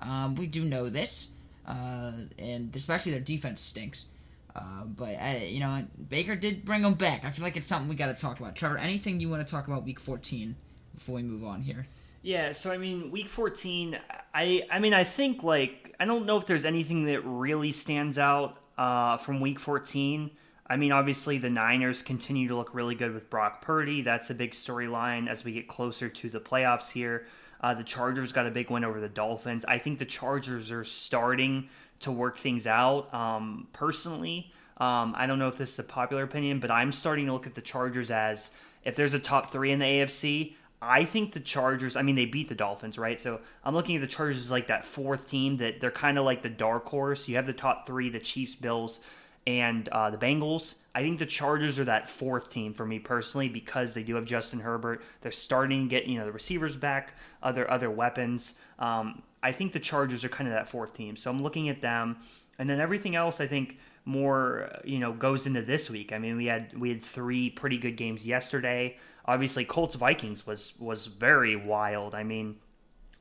Speaker 2: Um, we do know this, uh, and especially their defense stinks. Uh, but uh, you know, Baker did bring them back. I feel like it's something we got to talk about. Trevor, anything you want to talk about Week 14 before we move on here?
Speaker 1: Yeah, so I mean, week 14, I I mean, I think like I don't know if there's anything that really stands out uh, from week 14. I mean, obviously the Niners continue to look really good with Brock Purdy. That's a big storyline as we get closer to the playoffs here. Uh, the Chargers got a big win over the Dolphins. I think the Chargers are starting to work things out. Um, personally, um, I don't know if this is a popular opinion, but I'm starting to look at the Chargers as if there's a top three in the AFC, I think the Chargers, I mean, they beat the Dolphins, right? So I'm looking at the Chargers as like that fourth team that they're kind of like the dark horse. You have the top three, the Chiefs, Bills, and uh, the Bengals. I think the Chargers are that fourth team for me personally because they do have Justin Herbert. They're starting to get, you know, the receivers back, other other weapons. Um, I think the Chargers are kind of that fourth team. So I'm looking at them. And then everything else, I think, more you know goes into this week. I mean, we had we had three pretty good games yesterday. Obviously, Colts Vikings was was very wild. I mean,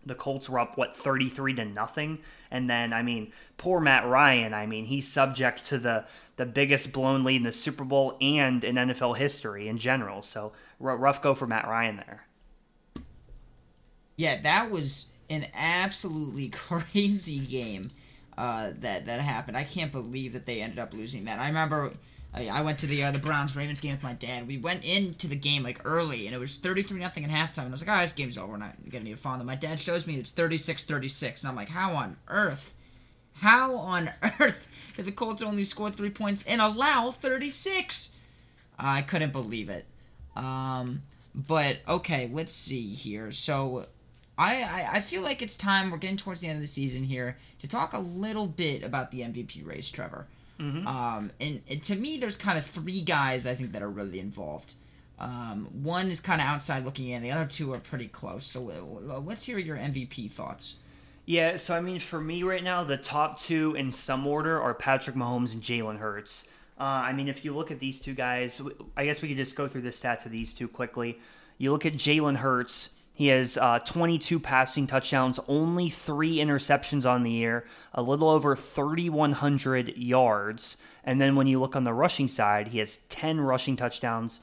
Speaker 1: the Colts were up what 33 to nothing, and then I mean, poor Matt Ryan. I mean, he's subject to the the biggest blown lead in the Super Bowl and in NFL history in general. So rough go for Matt Ryan there.
Speaker 2: Yeah, that was an absolutely crazy game uh, that that happened. I can't believe that they ended up losing that. I remember I, went to the uh, the Browns Ravens game with my dad. We went into the game like early, and it was 33 nothing at halftime. And I was like, "Oh, this game's over. We're not gonna need a them." My dad shows me it's 36-36, and I'm like, "How on earth? How on earth did the Colts only score three points and allow 36?" I couldn't believe it. Um, but okay, let's see here. So I, I, I feel like it's time. We're getting towards the end of the season here to talk a little bit about the MVP race, Trevor. Mm-hmm. Um, and, and, to me, there's kind of three guys I think that are really involved. Um, one is kind of outside looking in. The other two are pretty close. So uh, let's hear your MVP thoughts.
Speaker 1: Yeah, so I mean, for me right now, the top two in some order are Patrick Mahomes and Jalen Hurts. Uh, I mean, if you look at these two guys, I guess we could just go through the stats of these two quickly. You look at Jalen Hurts, he has uh, 22 passing touchdowns, only three interceptions on the year, a little over 3,100 yards. And then when you look on the rushing side, he has 10 rushing touchdowns,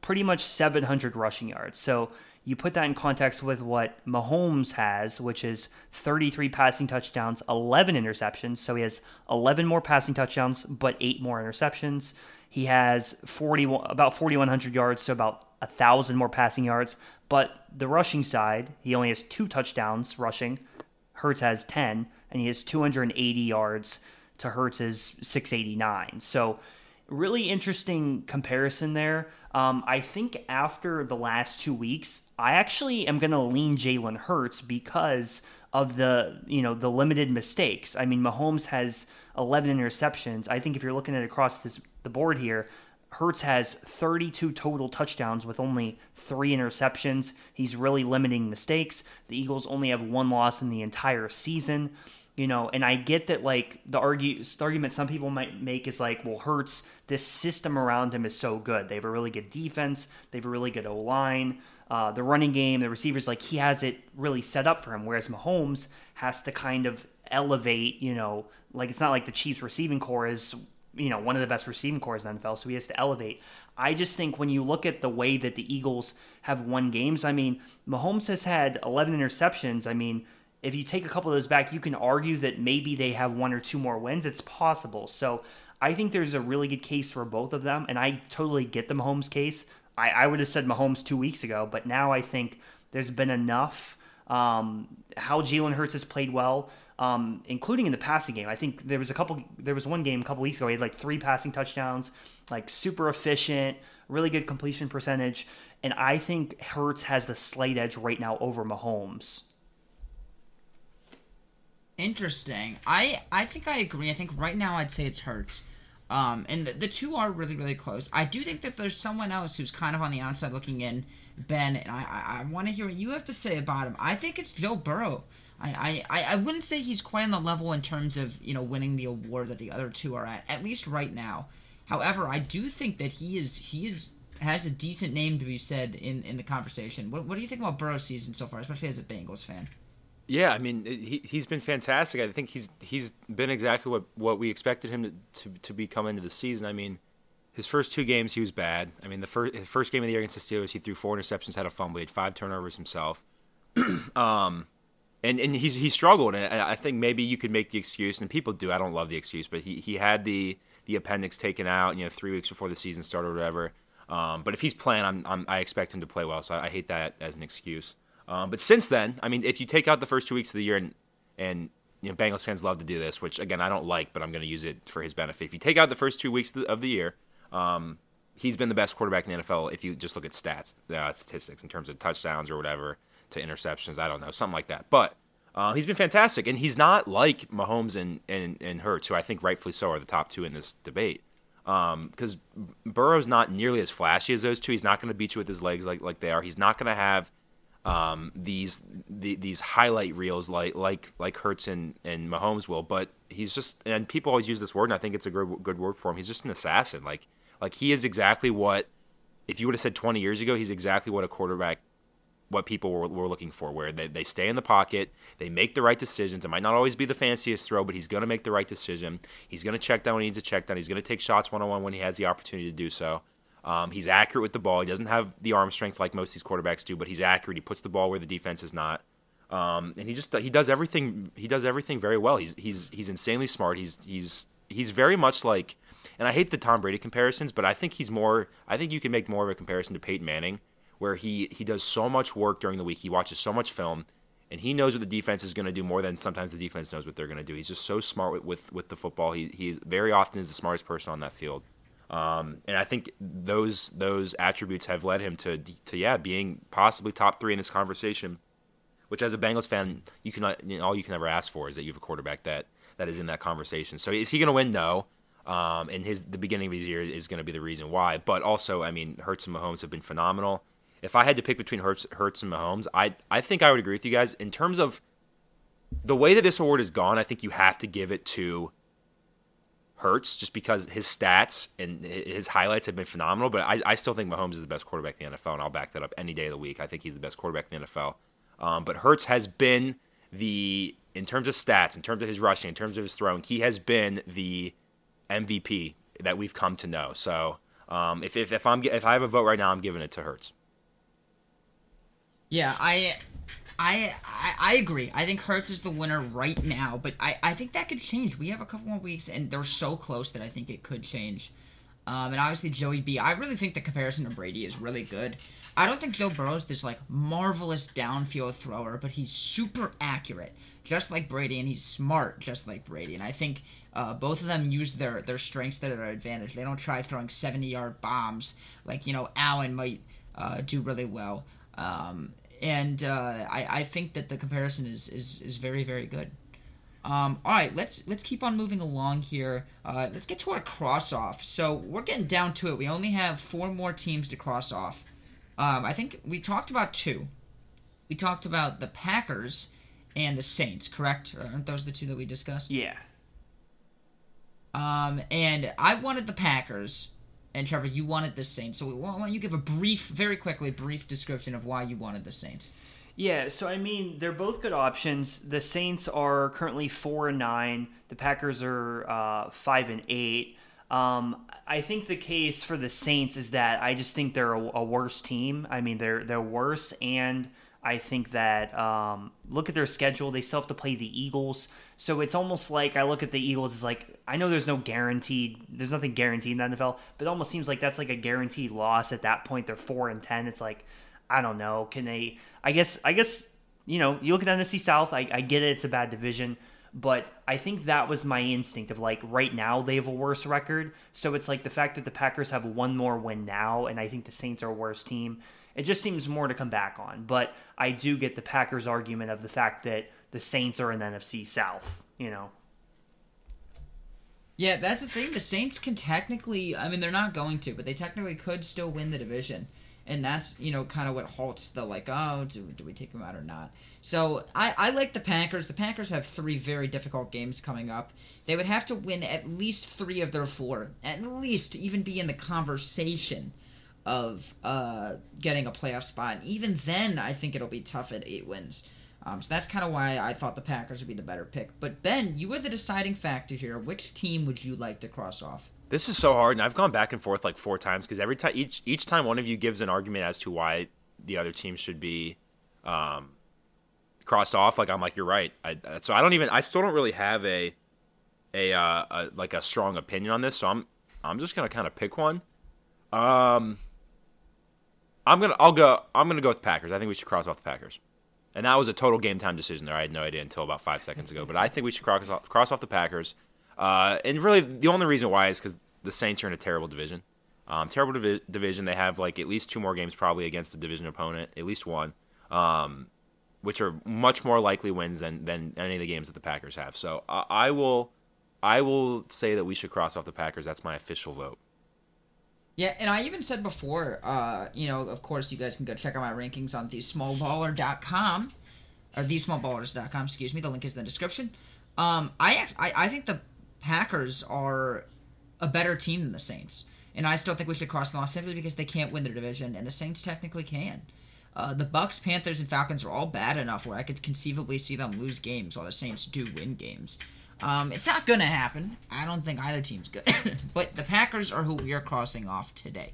Speaker 1: pretty much 700 rushing yards. So you put that in context with what Mahomes has, which is 33 passing touchdowns, 11 interceptions. So he has 11 more passing touchdowns, but eight more interceptions. He has 40 about 4,100 yards, so about a thousand more passing yards. But the rushing side, he only has two touchdowns rushing. Hurts has 10, and he has 280 yards to Hurts's 689. So really interesting comparison there. Um, I think after the last two weeks, I actually am going to lean Jalen Hurts because of the you know the limited mistakes. I mean, Mahomes has 11 interceptions. I think if you're looking at across this, the board here, Hurts has 32 total touchdowns with only three interceptions. He's really limiting mistakes. The Eagles only have one loss in the entire season you know and i get that like the, argue, the argument some people might make is like well Hurts, this system around him is so good they have a really good defense they have a really good o-line uh, the running game the receivers like he has it really set up for him whereas mahomes has to kind of elevate you know like it's not like the chiefs receiving corps is you know one of the best receiving cores in NFL, so he has to elevate. I just think when you look at the way that the Eagles have won games, I mean, Mahomes has had 11 interceptions. I mean, if you take a couple of those back, you can argue that maybe they have one or two more wins. It's possible. So I think there's a really good case for both of them, and I totally get the Mahomes case. I, I would have said Mahomes two weeks ago, but now I think there's been enough. Um, how Jalen Hurts has played well, um, including in the passing game. I think there was a couple. There was one game a couple weeks ago. He had like three passing touchdowns, like super efficient, really good completion percentage, and I think Hurts has the slight edge right now over Mahomes.
Speaker 2: Interesting. I I think I agree. I think right now I'd say it's Hurts. Um, and the, the two are really really close. I do think that there's someone else who's kind of on the outside looking in, Ben, and I I, I want to hear what you have to say about him. I think it's Joe Burrow. I, I, I wouldn't say he's quite on the level in terms of you know winning the award that the other two are at at least right now. However, I do think that he is he is has a decent name to be said in, in the conversation. What, what do you think about Burrow's season so far, especially as a Bengals fan?
Speaker 3: Yeah, I mean he he's been fantastic. I think he's he's been exactly what, what we expected him to, to to be coming into the season. I mean, his first two games he was bad. I mean, the first first game of the year against the Steelers, he threw four interceptions, had a fumble, he had five turnovers himself. um, and and he he struggled, and I think maybe you could make the excuse, and people do. I don't love the excuse, but he he had the the appendix taken out, you know, three weeks before the season started or whatever. Um, but if he's playing, I'm, I'm, i expect him to play well, so I, I hate that as an excuse. Um, but since then, I mean, if you take out the first two weeks of the year, and and you know, Bengals fans love to do this, which again I don't like, but I'm going to use it for his benefit. If you take out the first two weeks of the year, um, he's been the best quarterback in the NFL. If you just look at stats, uh, statistics in terms of touchdowns or whatever to interceptions, I don't know, something like that. But uh, he's been fantastic, and he's not like Mahomes and, and and Hurts, who I think rightfully so are the top two in this debate. Because um, Burrow's not nearly as flashy as those two. He's not going to beat you with his legs like like they are. He's not going to have um, these the, these highlight reels like like like Hurts and, and Mahomes will, but he's just and people always use this word, and I think it's a good good word for him. He's just an assassin. Like like he is exactly what if you would have said 20 years ago, he's exactly what a quarterback what people were, were looking for, where they, they stay in the pocket, they make the right decisions. It might not always be the fanciest throw, but he's going to make the right decision. He's going to check down when he needs to check down. He's going to take shots one on one when he has the opportunity to do so. Um, he's accurate with the ball. He doesn't have the arm strength like most of these quarterbacks do, but he's accurate. He puts the ball where the defense is not. Um, and he just he does everything he does everything very well. He's he's he's insanely smart. He's he's he's very much like and I hate the Tom Brady comparisons, but I think he's more I think you can make more of a comparison to Peyton Manning where he he does so much work during the week. He watches so much film and he knows what the defense is going to do more than sometimes the defense knows what they're going to do. He's just so smart with with, with the football. He he very often is the smartest person on that field. Um, and I think those those attributes have led him to to yeah being possibly top three in this conversation. Which, as a Bengals fan, you can you know, all you can ever ask for is that you have a quarterback that that is in that conversation. So is he going to win? No. Um, and his the beginning of his year is going to be the reason why. But also, I mean, Hurts and Mahomes have been phenomenal. If I had to pick between Hurts, Hurts and Mahomes, I I think I would agree with you guys in terms of the way that this award has gone. I think you have to give it to Hurts just because his stats and his highlights have been phenomenal. But I, I still think Mahomes is the best quarterback in the NFL, and I'll back that up any day of the week. I think he's the best quarterback in the NFL. Um, but Hurts has been the in terms of stats, in terms of his rushing, in terms of his throwing, he has been the MVP that we've come to know. So um, if, if if I'm if I have a vote right now, I'm giving it to Hurts.
Speaker 2: Yeah, I, I, I, I agree. I think Hurts is the winner right now, but I, I think that could change. We have a couple more weeks, and they're so close that I think it could change. Um, and obviously Joey B. I really think the comparison to Brady is really good. I don't think Joe Burrow's this like marvelous downfield thrower, but he's super accurate, just like Brady, and he's smart, just like Brady. And I think uh, both of them use their their strengths to their advantage. They don't try throwing seventy yard bombs like you know Allen might uh, do really well. Um, and uh, I, I think that the comparison is, is, is very very good. Um, all right, let's let's keep on moving along here. Uh, let's get to our cross off. So we're getting down to it. We only have four more teams to cross off. Um, I think we talked about two. We talked about the Packers and the Saints, correct? Aren't those the two that we discussed?
Speaker 1: Yeah.
Speaker 2: Um, and I wanted the Packers, and Trevor, you wanted the Saints. So why don't you give a brief, very quickly, brief description of why you wanted the Saints?
Speaker 1: Yeah, so I mean, they're both good options. The Saints are currently four and nine. The Packers are uh, five and eight. Um, I think the case for the Saints is that I just think they're a, a worse team. I mean, they're they're worse, and I think that um, look at their schedule. They still have to play the Eagles, so it's almost like I look at the Eagles as like I know there's no guaranteed, there's nothing guaranteed in the NFL, but it almost seems like that's like a guaranteed loss at that point. They're four and ten. It's like I don't know. Can they? I guess. I guess you know. You look at NFC South. I, I get it. It's a bad division, but I think that was my instinct of like right now they have a worse record. So it's like the fact that the Packers have one more win now, and I think the Saints are a worse team. It just seems more to come back on. But I do get the Packers argument of the fact that the Saints are in the NFC South. You know.
Speaker 2: Yeah, that's the thing. The Saints can technically, I mean, they're not going to, but they technically could still win the division. And that's, you know, kind of what halts the, like, oh, do, do we take them out or not? So I, I like the Packers. The Packers have three very difficult games coming up. They would have to win at least three of their four, at least even be in the conversation of uh, getting a playoff spot. And even then, I think it'll be tough at eight wins. Um, so that's kind of why I thought the Packers would be the better pick. But Ben, you were the deciding factor here. Which team would you like to cross off?
Speaker 3: This is so hard, and I've gone back and forth like four times because every time each each time one of you gives an argument as to why the other team should be um, crossed off, like I'm like you're right. I, so I don't even I still don't really have a a, uh, a like a strong opinion on this. So I'm I'm just gonna kind of pick one. Um, I'm gonna I'll go I'm gonna go with Packers. I think we should cross off the Packers. And that was a total game time decision there. I had no idea until about five seconds ago. But I think we should cross off, cross off the Packers. Uh, and really, the only reason why is because the Saints are in a terrible division. Um, terrible divi- division. They have like at least two more games probably against a division opponent, at least one, um, which are much more likely wins than, than any of the games that the Packers have. So uh, I will, I will say that we should cross off the Packers. That's my official vote.
Speaker 2: Yeah, and I even said before, uh, you know, of course, you guys can go check out my rankings on thesmallballer.com or thesmallballers.com. Excuse me. The link is in the description. Um, I, I I think the Packers are a better team than the Saints, and I still think we should cross them off simply because they can't win their division, and the Saints technically can. Uh, the Bucks, Panthers, and Falcons are all bad enough where I could conceivably see them lose games, while the Saints do win games. Um, it's not gonna happen. I don't think either team's good, but the Packers are who we are crossing off today.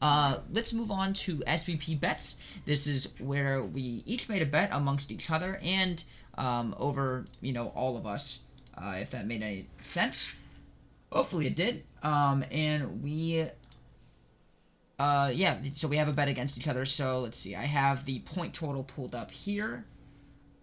Speaker 2: Uh, let's move on to SVP bets. This is where we each made a bet amongst each other and um, over, you know, all of us, uh, if that made any sense. Hopefully it did. Um, and we, uh, yeah, so we have a bet against each other. So let's see. I have the point total pulled up here.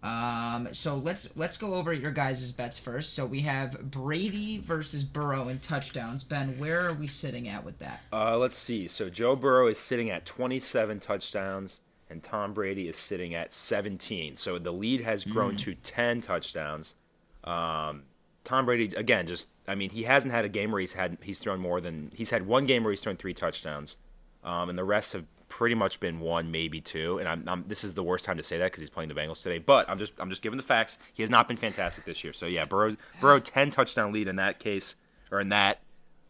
Speaker 2: Um, so let's let's go over your guys' bets first. So we have Brady versus Burrow in touchdowns. Ben, where are we sitting at with that?
Speaker 3: Uh, let's see. So Joe Burrow is sitting at 27 touchdowns, and Tom Brady is sitting at 17. So the lead has grown to 10 touchdowns. Um, Tom Brady again, just I mean, he hasn't had a game where he's had he's thrown more than he's had one game where he's thrown three touchdowns, um, and the rest have pretty much been one, maybe two. And I'm, I'm this is the worst time to say that because he's playing the Bengals today. But I'm just I'm just giving the facts. He has not been fantastic this year. So yeah, Burrow Burrow ten touchdown lead in that case or in that.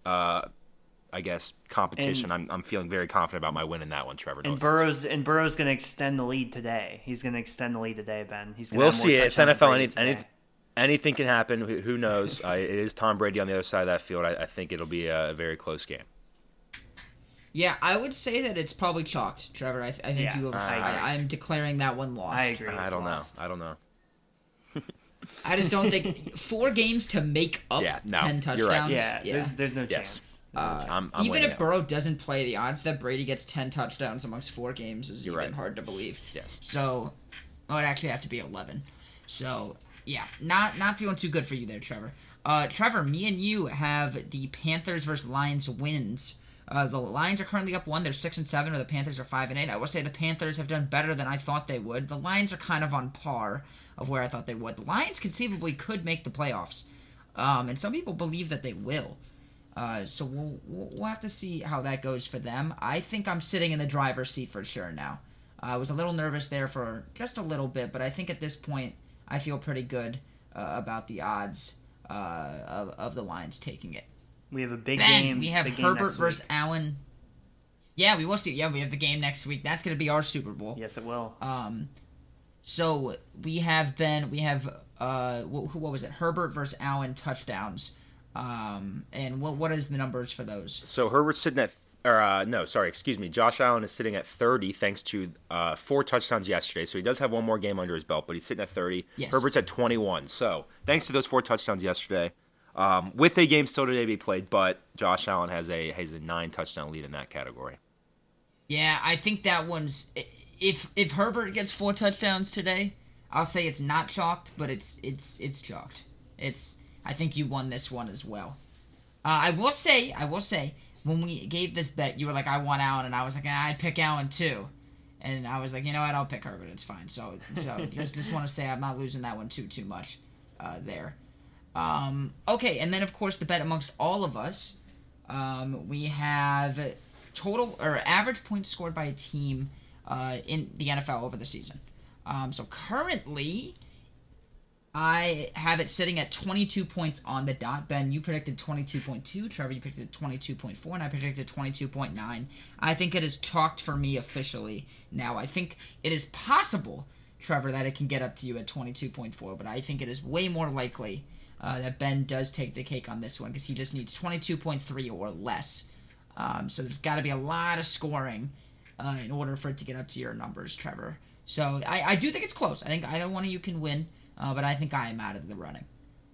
Speaker 3: Uh, I guess competition.
Speaker 1: And-
Speaker 3: I'm, I'm feeling very confident about my win in that one, Trevor. No
Speaker 1: And
Speaker 3: offense.
Speaker 1: Burrow's and Burrow's going to extend the lead today. He's going to extend the lead today, Ben. He's gonna
Speaker 3: We'll
Speaker 1: have more
Speaker 3: see. It's NFL.
Speaker 1: Brady
Speaker 3: Any, any, anything can happen. Who, who knows? uh, it is Tom Brady on the other side of that field. I, I think it'll be a, very close game.
Speaker 2: Yeah, I would say that it's probably chalked, Trevor. I, th- I think
Speaker 1: Yeah,
Speaker 2: you have.
Speaker 1: I,
Speaker 2: I, I'm declaring that one lost.
Speaker 1: I agree.
Speaker 3: I don't know. I don't know.
Speaker 2: I just don't think four games to make up
Speaker 3: Yeah, no,
Speaker 2: ten
Speaker 3: you're right.
Speaker 2: touchdowns.
Speaker 1: Yeah, there's there's no
Speaker 3: Yes.
Speaker 1: chance. There's
Speaker 2: Uh.
Speaker 3: I'm, I'm
Speaker 2: even if
Speaker 3: it.
Speaker 2: Burrow doesn't play, the odds that Brady gets ten touchdowns amongst four games is
Speaker 3: You're
Speaker 2: even
Speaker 3: right.
Speaker 2: hard to believe.
Speaker 3: Yes.
Speaker 2: So, oh, it actually have to be eleven. So yeah, not not feeling too good for you there, Trevor. Uh, Trevor, me and you have the Panthers versus Lions wins. Uh, the Lions are currently up one. They're six and seven, or the Panthers are five and eight. I will say the Panthers have done better than I thought they would. The Lions are kind of on par of where I thought they would. The Lions conceivably could make the playoffs, um, and some people believe that they will. Uh, so we'll, we'll have to see how that goes for them. I think I'm sitting in the driver's seat for sure now. I was a little nervous there for just a little bit, but I think at this point I feel pretty good uh, about the odds uh, of, of the Lions taking it.
Speaker 1: We have a big
Speaker 2: Ben,
Speaker 1: game.
Speaker 2: we have
Speaker 1: game
Speaker 2: Herbert versus
Speaker 1: week.
Speaker 2: Allen. Yeah, we will see. Yeah, we have the game next week. That's going to be our Super Bowl.
Speaker 1: Yes, it will.
Speaker 2: Um, so we have been we have uh wh- who what was it Herbert versus Allen touchdowns. Um, and what what is the numbers for those?
Speaker 3: So Herbert's sitting at, or uh, no, sorry, excuse me. Josh Allen is sitting at 30 thanks to uh, four touchdowns yesterday. So he does have one more game under his belt, but he's sitting at 30.
Speaker 2: Yes.
Speaker 3: Herbert's at 21. So thanks to those four touchdowns yesterday, um, with a game still today to be played, but Josh Allen has a has a nine touchdown lead in that category.
Speaker 2: Yeah, I think that one's if if Herbert gets four touchdowns today, I'll say it's not chalked, but it's it's it's chalked. It's I think you won this one as well. Uh, I will say, I will say, when we gave this bet, you were like, I want Allen, and I was like, ah, I'd pick Allen too. And I was like, you know what, I'll pick Herbert. It's fine. So, so just just want to say I'm not losing that one too too much, uh, there. Um, okay, and then of course the bet amongst all of us, um, we have total or average points scored by a team uh, in the NFL over the season. Um, so currently, I have it sitting at 22 points on the dot. Ben, you predicted 22.2. Trevor, you predicted 22.4, and I predicted 22.9. I think it is chalked for me officially now. I think it is possible, Trevor, that it can get up to you at 22.4, but I think it is way more likely uh, that Ben does take the cake on this one because he just needs 22.3 or less. Um, so there's got to be a lot of scoring uh, in order for it to get up to your numbers, Trevor. So I, I do think it's close. I think either one of you can win, uh, but I think I am out of the running,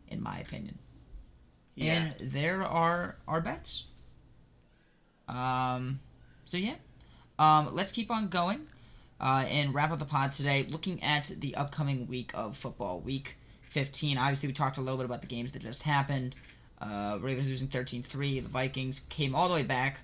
Speaker 2: in my opinion.
Speaker 1: Yeah.
Speaker 2: And there are our bets. Um, so yeah, um, let's keep on going uh, and wrap up the pod today. Looking at the upcoming week of football, week 15. Obviously, we talked a little bit about the games that just happened. Uh, Ravens losing 13-3. The Vikings came all the way back.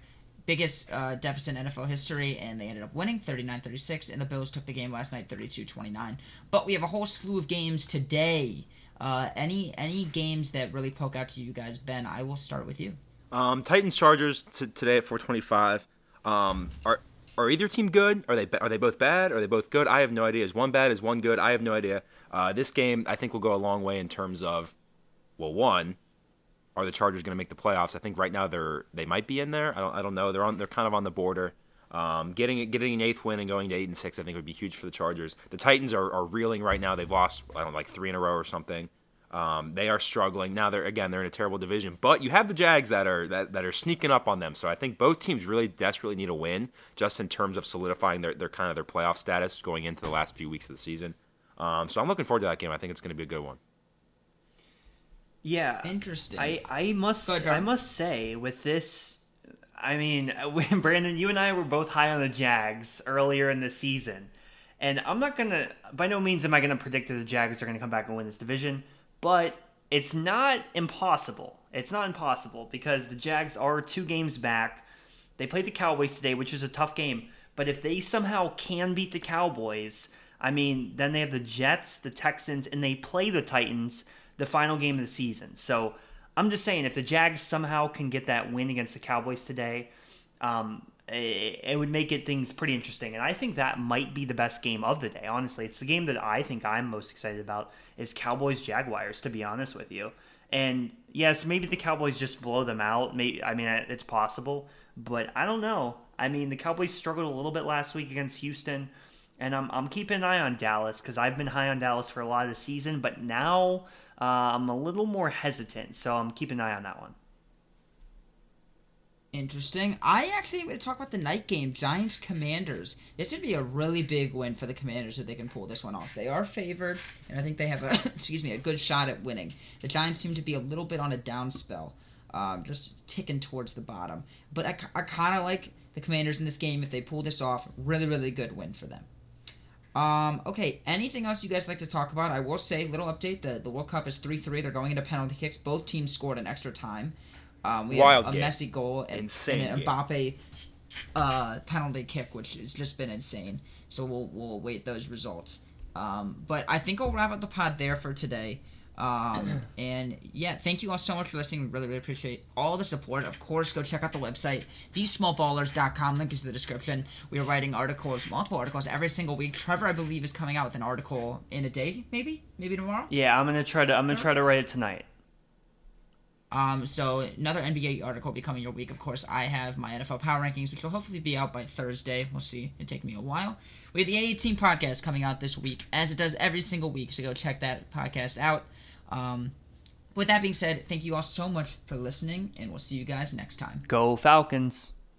Speaker 2: Biggest uh, deficit in NFL history, and they ended up winning 39-36. And the Bills took the game last night 32-29. But we have a whole slew of games today. Uh, any any games that really poke out to you guys, Ben? I will start with you.
Speaker 3: Um, Titans Chargers t- today at 425. Um, are are either team good? Are they are they both bad? Are they both good? I have no idea. Is one bad? Is one good? I have no idea. Uh, this game I think will go a long way in terms of, well, one, are the Chargers going to make the playoffs? I think right now they're they might be in there. I don't I don't know. They're on they're kind of on the border. Um, getting getting an eighth win and going to eight and six I think would be huge for the Chargers. The Titans are, are reeling right now. They've lost I don't know, like three in a row or something. Um, they are struggling now. They're again they're in a terrible division, but you have the Jags that are that, that are sneaking up on them. So I think both teams really desperately need a win, just in terms of solidifying their, their kind of their playoff status going into the last few weeks of the season. Um, so I'm looking forward to that game. I think it's going to be a good one.
Speaker 1: Yeah.
Speaker 2: Interesting.
Speaker 1: I I must
Speaker 2: ahead,
Speaker 1: I must say with this, I mean, when Brandon, you and I were both high on the Jags earlier in the season, and I'm not gonna. By no means am I gonna predict that the Jags are gonna come back and win this division, but it's not impossible. It's not impossible because the Jags are two games back. They played the Cowboys today, which is a tough game. But if they somehow can beat the Cowboys, I mean, then they have the Jets, the Texans, and they play the Titans the final game of the season. So I'm just saying, if the Jags somehow can get that win against the Cowboys today, um, it, it would make it things pretty interesting. And I think that might be the best game of the day. Honestly, it's the game that I think I'm most excited about is Cowboys Jaguars. To be honest with you, and yes, maybe the Cowboys just blow them out. Maybe I mean eh, it's possible, but I don't know. I mean the Cowboys struggled a little bit last week against Houston. And I'm, I'm keeping an eye on Dallas because I've been high on Dallas for a lot of the season, but now uh, I'm a little more hesitant, so I'm keeping an eye on that one.
Speaker 2: Interesting. I actually going to talk about the night game, Giants Commanders. This would be a really big win for the Commanders if they can pull this one off. They are favored, and I think they have a excuse me a good shot at winning. The Giants seem to be a little bit on a down spell, um, just ticking towards the bottom. But I, I kind of like the Commanders in this game if they pull this off. Really, really good win for them. Um, okay, anything else you guys like to talk about? I will say, little update: the the World Cup is three three. They're going into penalty kicks. Both teams scored an extra time. Um, we
Speaker 3: Wild
Speaker 2: have a
Speaker 3: game.
Speaker 2: Messi goal and,
Speaker 3: Insane
Speaker 2: and an Mbappe uh, penalty kick, which has just been insane. So we'll we'll wait those results. Um, but I think I'll wrap up the pod there for today. Um, and yeah, thank you all so much for listening. Really, really appreciate all the support. Of course, go check out the website, thesmallballers.com. Link is in the description. We are writing articles, multiple articles every single week. Trevor, I believe, is coming out with an article in a day, maybe, maybe tomorrow.
Speaker 1: Yeah, I'm gonna try to I'm gonna try to write it tonight.
Speaker 2: Um, so another NBA article will be coming your week. Of course, I have my NFL power rankings, which will hopefully be out by Thursday. We'll see. It'll take me a while. We have the A18 podcast coming out this week, as it does every single week. So go check that podcast out. Um, with that being said, thank you all so much for listening, and we'll see you guys next time.
Speaker 1: Go Falcons.